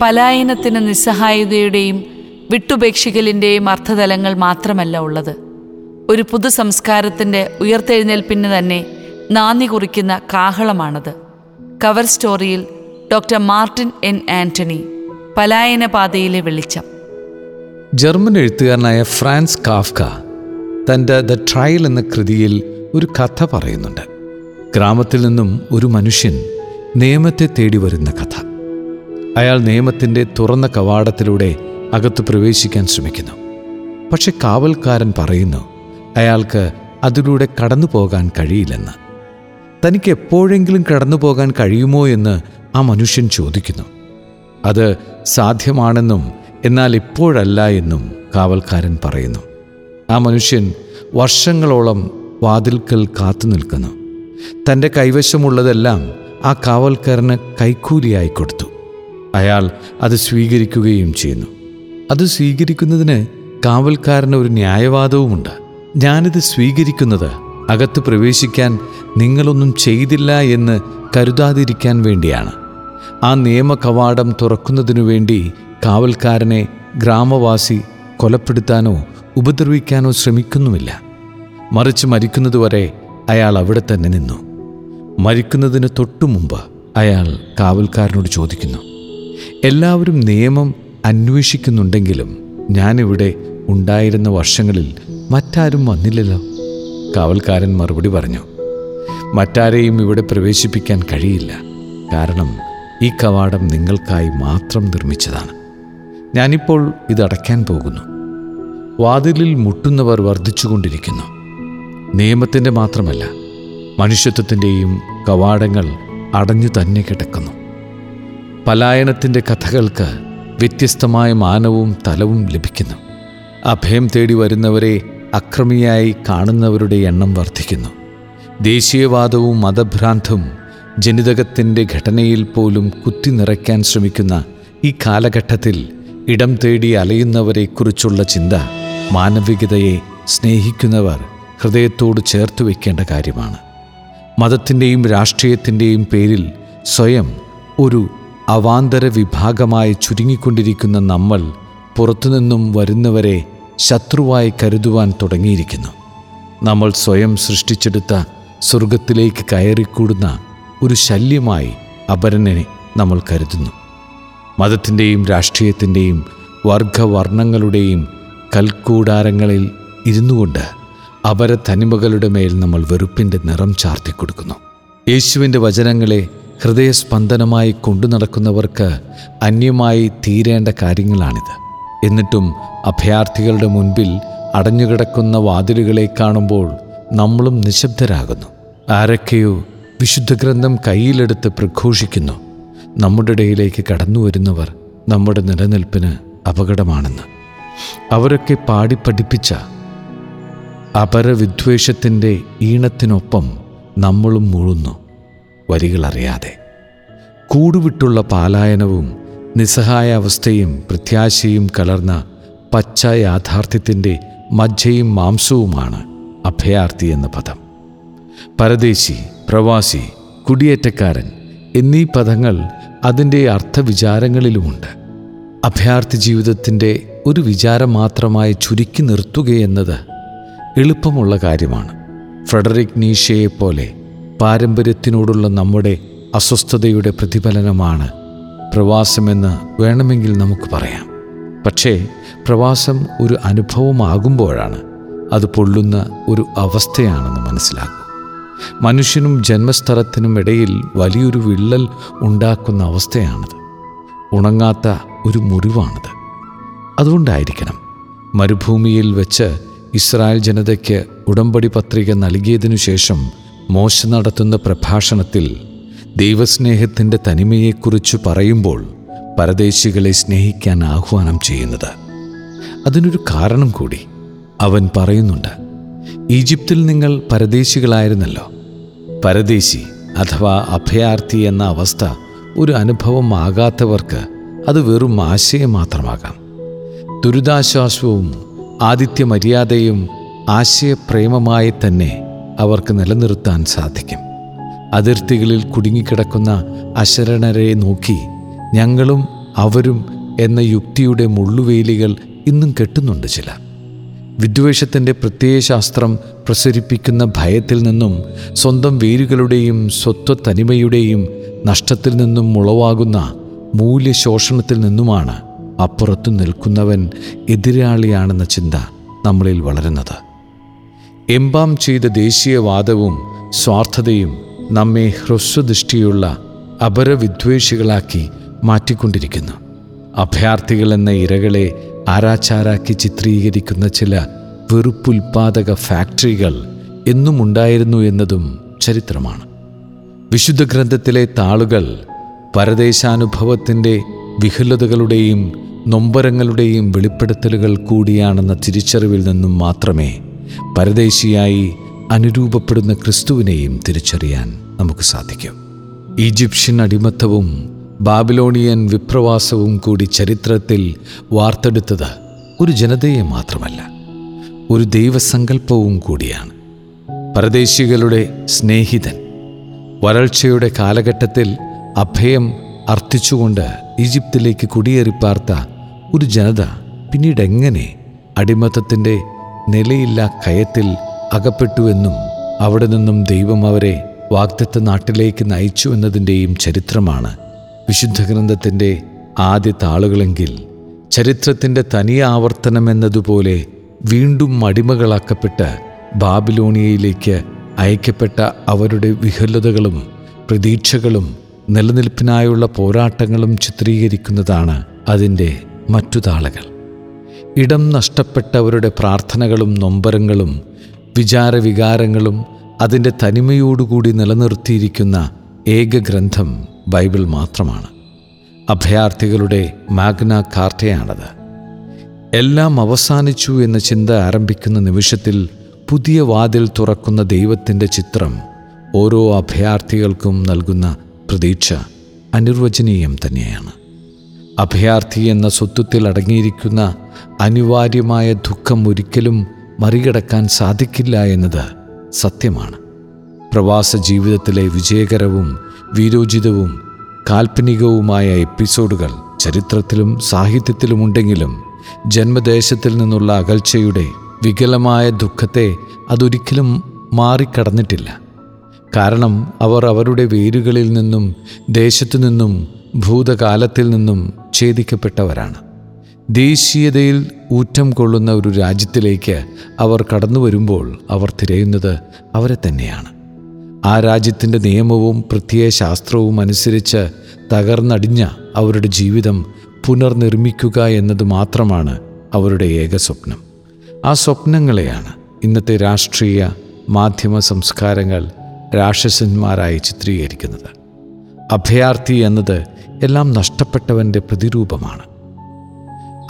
പലായനത്തിന് നിസ്സഹായതയുടെയും വിട്ടുപേക്ഷിക്കലിന്റെയും അർത്ഥതലങ്ങൾ മാത്രമല്ല ഉള്ളത്. ഒരു പുതു സംസ്കാരത്തിന്റെ ഉയർത്തെഴുന്നേൽപ്പിന് തന്നെ നാന്ദി കുറിക്കുന്ന കാഹളമാണത്. കവർ സ്റ്റോറിയിൽ ഡോക്ടർ മാർട്ടിൻ എൻ ആന്റണി പലായന പാതയിലെ വെളിച്ചം. ജർമ്മൻ എഴുത്തുകാരനായ ഫ്രാൻസ് കാഫ്ക തന്റെ ദ ട്രയൽ എന്ന കൃതിയിൽ ഒരു കഥ പറയുന്നുണ്ട്. ഗ്രാമത്തിൽ നിന്നും ഒരു മനുഷ്യൻ നിയമത്തെ തേടി വരുന്ന കഥ. അയാൾ നിയമത്തിന്റെ തുറന്ന കവാടത്തിലൂടെ അകത്ത് പ്രവേശിക്കാൻ ശ്രമിക്കുന്നു. പക്ഷെ കാവൽക്കാരൻ പറയുന്നു അയാൾക്ക് അതിലൂടെ കടന്നു പോകാൻ കഴിയില്ലെന്ന്. തനിക്ക് എപ്പോഴെങ്കിലും കടന്നു പോകാൻ കഴിയുമോ എന്ന് ആ മനുഷ്യൻ ചോദിക്കുന്നു. അത് സാധ്യമാണെന്നും എന്നാൽ ഇപ്പോഴല്ല എന്നും കാവൽക്കാരൻ പറയുന്നു. ആ മനുഷ്യൻ വർഷങ്ങളോളം വാതിൽക്കൽ കാത്തു നിൽക്കുന്നു. തന്റെ കൈവശമുള്ളതെല്ലാം ആ കാവൽക്കാരന് കൈക്കൂലിയായി കൊടുത്തു. അയാൾ അത് സ്വീകരിക്കുകയും ചെയ്യുന്നു. അത് സ്വീകരിക്കുന്നതിന് കാവൽക്കാരന് ഒരു ന്യായവാദവുമുണ്ട്. ഞാനിത് സ്വീകരിക്കുന്നത് അകത്ത് പ്രവേശിക്കാൻ നിങ്ങളൊന്നും ചെയ്തില്ല എന്ന് കരുതാതിരിക്കാൻ വേണ്ടിയാണ്. ആ നിയമ കവാടം തുറക്കുന്നതിനു വേണ്ടി കാവൽക്കാരനെ ഗ്രാമവാസി കൊലപ്പെടുത്താനോ ഉപദ്രവിക്കാനോ ശ്രമിക്കുന്നുമില്ല. മറിച്ച് മരിക്കുന്നതുവരെ അയാൾ അവിടെ തന്നെ നിന്നു. മരിക്കുന്നതിന് തൊട്ടു മുമ്പ് അയാൾ കാവൽക്കാരനോട് ചോദിക്കുന്നു. എല്ലാവരും നിയമം അന്വേഷിക്കുന്നുണ്ടെങ്കിലും ഞാനിവിടെ ഉണ്ടായിരുന്ന വർഷങ്ങളിൽ മറ്റാരും വന്നില്ലല്ലോ. കാവൽക്കാരൻ മറുപടി പറഞ്ഞു മറ്റാരെയും ഇവിടെ പ്രവേശിപ്പിക്കാൻ കഴിയില്ല. കാരണം ഈ കവാടം നിങ്ങൾക്കായി മാത്രം നിർമ്മിച്ചതാണ്. ഞാനിപ്പോൾ ഇതടയ്ക്കാൻ പോകുന്നു. വാതിലിൽ മുട്ടുന്നവർ വർദ്ധിച്ചുകൊണ്ടിരിക്കുന്നു. നിയമത്തിന്റെ മാത്രമല്ല മനുഷ്യത്വത്തിന്റെയും കവാടങ്ങൾ അടഞ്ഞു തന്നെ കിടക്കുന്നു. പലായനത്തിന്റെ കഥകൾക്ക് വ്യത്യസ്തമായ മാനവും തലവും ലഭിക്കുന്നു. അഭയം തേടി വരുന്നവരെ അക്രമിയായി കാണുന്നവരുടെ എണ്ണം വർദ്ധിക്കുന്നു. ദേശീയവാദവും മതഭ്രാന്തും ജനിതകത്തിന്റെ ഘടനയിൽ പോലും കുത്തി നിറയ്ക്കാൻ ശ്രമിക്കുന്ന ഈ കാലഘട്ടത്തിൽ ഇടം തേടി അലയുന്നവരെക്കുറിച്ചുള്ള ചിന്ത മാനവികതയെ സ്നേഹിക്കുന്നവർ ഹൃദയത്തോട് ചേർത്ത് വയ്ക്കേണ്ട കാര്യമാണ്. മതത്തിന്റെയും രാഷ്ട്രീയത്തിന്റെയും പേരിൽ സ്വയം ഒരു അവാന്തര വിഭാഗമായി ചുരുങ്ങിക്കൊണ്ടിരിക്കുന്ന നമ്മൾ പുറത്തുനിന്നും വരുന്നവരെ ശത്രുവായി കരുതുവാൻ തുടങ്ങിയിരിക്കുന്നു. നമ്മൾ സ്വയം സൃഷ്ടിച്ചെടുത്ത സ്വർഗത്തിലേക്ക് കയറിക്കൂടുന്ന ഒരു ശല്യമായി അപരനെ നമ്മൾ കരുതുന്നു. മതത്തിന്റെയും രാഷ്ട്രീയത്തിന്റെയും വർഗവർണങ്ങളുടെയും കൽക്കൂടാരങ്ങളിൽ ഇരുന്നുകൊണ്ട് അപര തനിമകളുടെ മേൽ നമ്മൾ വെറുപ്പിന്റെ നിറം ചാർത്തിക്കൊടുക്കുന്നു. യേശുവിന്റെ വചനങ്ങളെ ഹൃദയസ്പന്ദനമായി കൊണ്ടു നടക്കുന്നവർക്ക് അന്യമായി തീരേണ്ട കാര്യങ്ങളാണിത്. എന്നിട്ടും അഭയാർത്ഥികളുടെ മുൻപിൽ അടഞ്ഞുകിടക്കുന്ന വാതിലുകളെ കാണുമ്പോൾ നമ്മളും നിശബ്ദരാകുന്നു. ആരൊക്കെയോ വിശുദ്ധ ഗ്രന്ഥം കയ്യിലെടുത്ത് പ്രഘോഷിക്കുന്നു. നമ്മുടെ ഇടയിലേക്ക് കടന്നു വരുന്നവർ നമ്മുടെ നിലനിൽപ്പിന് അപകടമാണെന്ന്. അവരൊക്കെ പാടി പഠിപ്പിച്ച അപരവിദ്വേഷത്തിന്റെ ഈണത്തിനൊപ്പം നമ്മളും മുഴുന്നു. വരികളറിയാതെ. കൂടുവിട്ടുള്ള പാലായനവും നിസ്സഹായ അവസ്ഥയും പ്രത്യാശയും കലർന്ന പച്ച യാഥാർത്ഥ്യത്തിന്റെ മജ്ജയും മാംസവുമാണ് അഭയാർത്ഥി എന്ന പദം. പരദേശി പ്രവാസി കുടിയേറ്റക്കാരൻ എന്നീ പദങ്ങൾ അതിന്റെ അർത്ഥവിചാരങ്ങളിലുമുണ്ട്. അഭയാർത്ഥി ജീവിതത്തിന്റെ ഒരു വിചാരം മാത്രമായി ചുരുക്കി നിർത്തുകയെന്നത് എളുപ്പമുള്ള കാര്യമാണ്. ഫ്രെഡറിക് നീഷയെപ്പോലെ പാരമ്പര്യത്തിനോടുള്ള നമ്മുടെ അസ്വസ്ഥതയുടെ പ്രതിഫലനമാണ് പ്രവാസമെന്ന് വേണമെങ്കിൽ നമുക്ക് പറയാം. പക്ഷേ പ്രവാസം ഒരു അനുഭവമാകുമ്പോഴാണ് അത് പൊള്ളുന്ന ഒരു അവസ്ഥയാണെന്ന് മനസ്സിലാക്കും. മനുഷ്യനും ജന്മസ്ഥലത്തിനും ഇടയിൽ വലിയൊരു വിള്ളൽ ഉണ്ടാക്കുന്ന അവസ്ഥയാണത്. ഉണങ്ങാത്ത ഒരു മുറിവാണത്. അതുകൊണ്ടായിരിക്കണം മരുഭൂമിയിൽ വെച്ച് ഇസ്രായേൽ ജനതയ്ക്ക് ഉടമ്പടി പത്രിക നൽകിയതിനു ശേഷം മോശ നടത്തുന്ന പ്രഭാഷണത്തിൽ ദൈവസ്നേഹത്തിന്റെ തനിമയെക്കുറിച്ച് പറയുമ്പോൾ പരദേശികളെ സ്നേഹിക്കാൻ ആഹ്വാനം ചെയ്യുന്നത്. അതിനൊരു കാരണം കൂടി അവൻ പറയുന്നുണ്ട്. ഈജിപ്തിൽ നിങ്ങൾ പരദേശികളായിരുന്നല്ലോ. പരദേശി അഥവാ അഭയാർത്ഥി എന്ന അവസ്ഥ ഒരു അനുഭവമാകാത്തവർക്ക് അത് വെറും ആശയം മാത്രമാകാം. ദുരിതാശ്വാസവും ആതിഥ്യമര്യാദയും ആശയപ്രേമമായി തന്നെ അവർക്ക് നിലനിർത്താൻ സാധിക്കും. അതിർത്തികളിൽ കുടുങ്ങിക്കിടക്കുന്ന അശരണരെ നോക്കി ഞങ്ങളും അവരും എന്ന യുക്തിയുടെ മുള്ളുവേലികൾ ഇന്നും കെട്ടുന്നുണ്ട് ചില വിദ്വേഷത്തിന്റെ പ്രത്യയശാസ്ത്രം പ്രസരിപ്പിക്കുന്ന ഭയത്തിൽ നിന്നും സ്വന്തം വേരുകളുടെയും സ്വത്വ തനിമയുടെയും നഷ്ടത്തിൽ നിന്നും ഉളവാകുന്ന മൂല്യശോഷണത്തിൽ നിന്നുമാണ് അപ്പുറത്തു നിൽക്കുന്നവൻ എതിരാളിയാണെന്ന ചിന്ത നമ്മളിൽ വളരുന്നത്. എംബാം ചെയ്ത ദേശീയവാദവും സ്വാർത്ഥതയും നമ്മെ ഹ്രസ്വദൃഷ്ടിയുള്ള അപരവിദ്വേഷികളാക്കി മാറ്റിക്കൊണ്ടിരിക്കുന്നു. അഭയാർത്ഥികൾ എന്ന ഇരകളെ ആരാച്ചാരാക്കി ചിത്രീകരിക്കുന്ന ചില വെറുപ്പുൽപാദക ഫാക്ടറികൾ എന്നും ഉണ്ടായിരുന്നു എന്നതും ചരിത്രമാണ്. വിശുദ്ധ ഗ്രന്ഥത്തിലെ താളുകൾ പരദേശാനുഭവത്തിന്റെ വിഹുലതകളുടെയും നൊമ്പരങ്ങളുടെയും വെളിപ്പെടുത്തലുകൾ കൂടിയാണെന്ന തിരിച്ചറിവിൽ നിന്നും മാത്രമേ പരദേശിയായി അനുരൂപപ്പെടുന്ന ക്രിസ്തുവിനെയും തിരിച്ചറിയാൻ നമുക്ക് സാധിക്കും. ഈജിപ്ഷ്യൻ അടിമത്തവും ബാബിലോണിയൻ വിപ്രവാസവും കൂടി ചരിത്രത്തിൽ വാർത്തെടുത്തത് ഒരു ജനതയെ മാത്രമല്ല ഒരു ദൈവസങ്കല്പവും കൂടിയാണ്. പരദേശികളുടെ സ്നേഹിതൻ വരൾച്ചയുടെ കാലഘട്ടത്തിൽ അഭയം അർത്ഥിച്ചുകൊണ്ട് ഈജിപ്തിലേക്ക് കുടിയേറിപ്പാർത്ത ഒരു ജനത പിന്നീട് എങ്ങനെ അടിമത്തത്തിന്റെ നിലയില്ലാ കയത്തിൽ അകപ്പെട്ടുവെന്നും അവിടെ നിന്നും ദൈവം അവരെ വാഗ്ദത്ത നാട്ടിലേക്ക് നയിച്ചു എന്നതിന്റെയും ചരിത്രമാണ്. വിശുദ്ധ ഗ്രന്ഥത്തിന്റെ ആദ്യ താളുകളെങ്കിൽ ചരിത്രത്തിന്റെ തനിയ ആവർത്തനം എന്നതുപോലെ വീണ്ടും അടിമകളാക്കപ്പെട്ട് ബാബിലോണിയയിലേക്ക് അയക്കപ്പെട്ട അവരുടെ വിഹലതകളും പ്രതീക്ഷകളും നിലനിൽപ്പിനായുള്ള പോരാട്ടങ്ങളും ചിത്രീകരിക്കുന്നതാണ് അതിന്റെ മറ്റു താളുകൾ. ഇടം നഷ്ടപ്പെട്ടവരുടെ പ്രാർത്ഥനകളും നൊമ്പരങ്ങളും വിചാരവികാരങ്ങളും അതിന്റെ തനിമയോടുകൂടി നിലനിർത്തിയിരിക്കുന്ന ഏക ഗ്രന്ഥം ബൈബിൾ മാത്രമാണ്. അഭയാർത്ഥികളുടെ മാഗ്ന കാർട്ടയാണത്. എല്ലാം അവസാനിച്ചു എന്ന ചിന്ത ആരംഭിക്കുന്ന നിമിഷത്തിൽ പുതിയ വാതിൽ തുറക്കുന്ന ദൈവത്തിന്റെ ചിത്രം ഓരോ അഭയാർത്ഥികൾക്കും നൽകുന്ന പ്രതീക്ഷ അനിർവചനീയം തന്നെയാണ്. അഭയാർത്ഥി എന്ന സ്വത്വത്തിൽ അടങ്ങിയിരിക്കുന്ന അനിവാര്യമായ ദുഃഖം ഒരിക്കലും മറികടക്കാൻ സാധിക്കില്ല എന്നത് സത്യമാണ്. പ്രവാസ ജീവിതത്തിലെ വിജയകരവും വീരോചിതവും കാൽപ്പനികവുമായ എപ്പിസോഡുകൾ ചരിത്രത്തിലും സാഹിത്യത്തിലുമുണ്ടെങ്കിലും ജന്മദേശത്തിൽ നിന്നുള്ള അകൽച്ചയുടെ വികലമായ ദുഃഖത്തെ അതൊരിക്കലും മാറിക്കടന്നിട്ടില്ല. കാരണം അവർ അവരുടെ വേരുകളിൽ നിന്നും ദേശത്തു നിന്നും ഭൂതകാലത്തിൽ നിന്നും ഛേദിക്കപ്പെട്ടവരാണ്. ദേശീയതയിൽ ഊറ്റം കൊള്ളുന്ന ഒരു രാജ്യത്തിലേക്ക് അവർ കടന്നു വരുമ്പോൾ അവർ തിരയുന്നത് അവരെ തന്നെയാണ്. ആ രാജ്യത്തിന്റെ നിയമവും പ്രത്യയശാസ്ത്രവും അനുസരിച്ച് തകർന്നടിഞ്ഞ അവരുടെ ജീവിതം പുനർനിർമ്മിക്കുക എന്നത് മാത്രമാണ് അവരുടെ ഏക സ്വപ്നം. ആ സ്വപ്നങ്ങളെയാണ് ഇന്നത്തെ രാഷ്ട്രീയ മാധ്യമ സംസ്കാരങ്ങൾ രാക്ഷസന്മാരായി ചിത്രീകരിക്കുന്നത്. അഭയാർത്ഥി എന്നത് എല്ലാം നഷ്ടപ്പെട്ടവന്റെ പ്രതിരൂപമാണ്.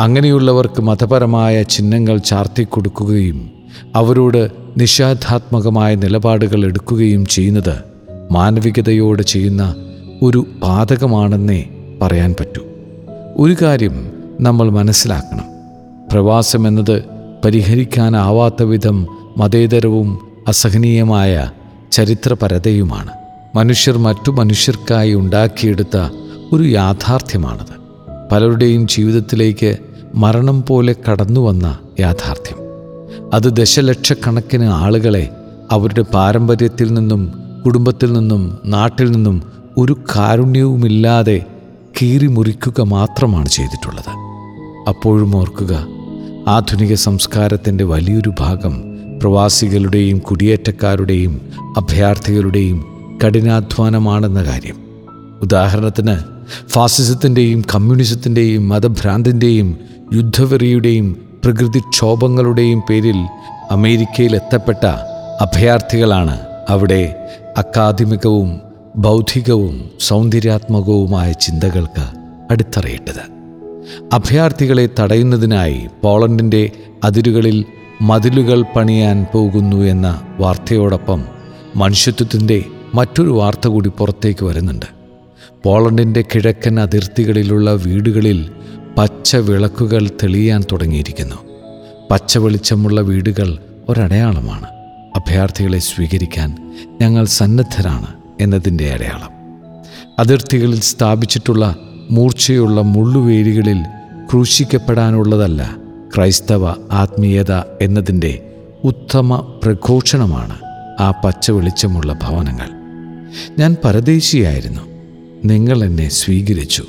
അങ്ങനെയുള്ളവർക്ക് മതപരമായ ചിഹ്നങ്ങൾ ചാർത്തിക്കൊടുക്കുകയും അവരോട് നിഷേധാത്മകമായ നിലപാടുകൾ എടുക്കുകയും ചെയ്യുന്നത് മാനവികതയോട് ചെയ്യുന്ന ഒരു പാതകമാണെന്നേ പറയാൻ പറ്റൂ. ഒരു കാര്യം നമ്മൾ മനസ്സിലാക്കണം. പ്രവാസം എന്നത് പരിഹരിക്കാനാവാത്ത വിധം മതേതരവും അസഹനീയമായ ചരിത്രപരതയുമാണ്. മനുഷ്യർ മറ്റു മനുഷ്യർക്കായി ഉണ്ടാക്കിയെടുത്ത ഒരു യാഥാർത്ഥ്യമാണത്. പലരുടെയും ജീവിതത്തിലേക്ക് മരണം പോലെ കടന്നു വന്ന യാഥാർത്ഥ്യം. അത് ദശലക്ഷക്കണക്കിന് ആളുകളെ അവരുടെ പാരമ്പര്യത്തിൽ നിന്നും കുടുംബത്തിൽ നിന്നും നാട്ടിൽ നിന്നും ഒരു കാരുണ്യവുമില്ലാതെ കീറിമുറിക്കുക മാത്രമാണ് ചെയ്തിട്ടുള്ളത്. അപ്പോഴും ഓർക്കുക ആധുനിക സംസ്കാരത്തിന്റെ വലിയൊരു ഭാഗം പ്രവാസികളുടെയും കുടിയേറ്റക്കാരുടെയും അഭയാർത്ഥികളുടെയും കഠിനാധ്വാനമാണെന്ന കാര്യം. ഉദാഹരണത്തിന് ഫാസിസത്തിന്റെയും കമ്മ്യൂണിസത്തിന്റെയും മതഭ്രാന്തിന്റെയും യുദ്ധവെറിയുടെയും പ്രകൃതിക്ഷോഭങ്ങളുടെയും പേരിൽ അമേരിക്കയിൽ എത്തപ്പെട്ട അഭയാർത്ഥികളാണ് അവിടെ അക്കാദമികവും ബൗദ്ധികവും സൗന്ദര്യാത്മകവുമായ ചിന്തകൾക്ക് അടിത്തറയിട്ടത്. അഭയാർത്ഥികളെ തടയുന്നതിനായി പോളണ്ടിന്റെ അതിരുകളിൽ മതിലുകൾ പണിയാൻ പോകുന്നു എന്ന വാർത്തയോടൊപ്പം മനുഷ്യത്വത്തിന്റെ മറ്റൊരു വാർത്ത കൂടി പുറത്തേക്ക് വരുന്നുണ്ട്. പോളണ്ടിന്റെ കിഴക്കൻ അതിർത്തികളിലുള്ള വീടുകളിൽ പച്ച വിളക്കുകൾ തെളിയാൻ തുടങ്ങിയിരിക്കുന്നു. പച്ച വെളിച്ചമുള്ള വീടുകൾ ഒരടയാളമാണ്. അഭയാർത്ഥികളെ സ്വീകരിക്കാൻ ഞങ്ങൾ സന്നദ്ധരാണ് എന്നതിന്റെ അടയാളം. അതിർത്തികളിൽ സ്ഥാപിച്ചിട്ടുള്ള മൂർച്ചയുള്ള മുള്ളുവേലികളിൽ ക്രൂശിക്കപ്പെടാനുള്ളതല്ല ക്രൈസ്തവ ആത്മീയത എന്നതിന്റെ ഉത്തമ പ്രഘോഷണമാണ് ആ പച്ച വെളിച്ചമുള്ള ഭവനങ്ങൾ. ഞാൻ പരദേശിയായിരുന്നു. നിങ്ങൾ എന്നെ സ്വീകരിച്ചു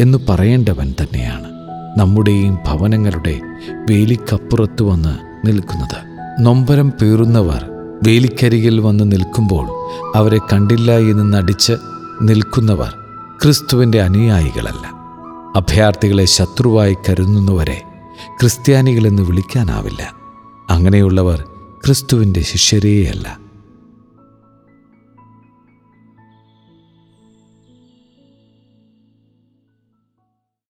എന്ന് പറയേണ്ടവൻ തന്നെയാണ്. നമ്മുടെയും ഭവനങ്ങളുടെ വേലിക്കപ്പുറത്ത് വന്ന് നിൽക്കുന്നത്. നൊമ്പരം പേറുന്നവർ വേലിക്കരികിൽ വന്ന് നിൽക്കുമ്പോൾ അവരെ കണ്ടില്ല എന്ന് നടിച്ച് നിൽക്കുന്നവർ ക്രിസ്തുവിന്റെ അനുയായികളല്ല. അഭയാർത്ഥികളെ ശത്രുവായി കരുതുന്നവരെ ക്രിസ്ത്യാനികളെന്ന് വിളിക്കാനാവില്ല. അങ്ങനെയുള്ളവർ ക്രിസ്തുവിന്റെ ശിഷ്യരേയല്ല.